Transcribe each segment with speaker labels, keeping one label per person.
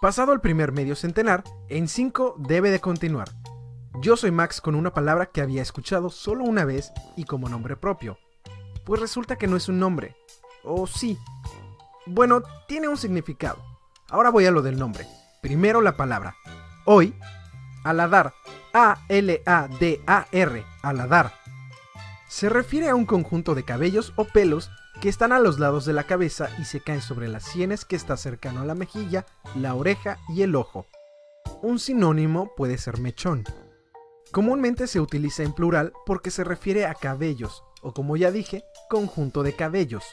Speaker 1: Pasado el primer medio centenar, en 5 debe de continuar. Yo soy Max con una palabra que había escuchado solo una vez y como nombre propio. Pues resulta que no es un nombre. ¿O sí? Bueno, tiene un significado. Ahora voy a lo del nombre. Primero la palabra. Hoy, aladar. A-L-A-D-A-R. Aladar. Se refiere a un conjunto de cabellos o pelos que están a los lados de la cabeza y se caen sobre las sienes que está cercano a la mejilla, la oreja y el ojo. Un sinónimo puede ser mechón. Comúnmente se utiliza en plural porque se refiere a cabellos, o como ya dije, conjunto de cabellos.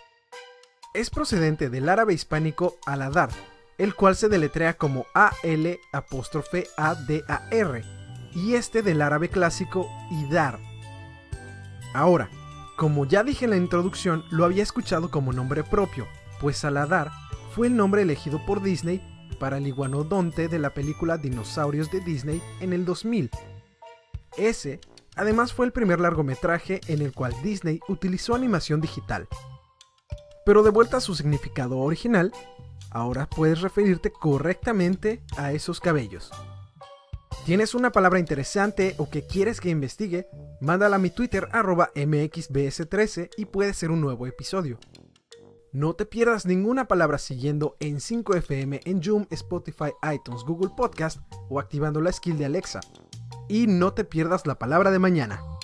Speaker 1: Es procedente del árabe hispánico aladar, el cual se deletrea como A-L apóstrofe A-D-A-R, y este del árabe clásico idar. Ahora, como ya dije en la introducción, lo había escuchado como nombre propio, pues Aladar fue el nombre elegido por Disney para el iguanodonte de la película Dinosaurios de Disney en el 2000. Ese, además, fue el primer largometraje en el cual Disney utilizó animación digital. Pero de vuelta a su significado original, ahora puedes referirte correctamente a esos cabellos. ¿Tienes una palabra interesante o que quieres que investigue? Mándala a mi Twitter arroba mxbs13 y puede ser un nuevo episodio. No te pierdas ninguna palabra siguiendo en 5FM en Zoom, Spotify, iTunes, Google Podcast o activando la skill de Alexa. Y no te pierdas la palabra de mañana.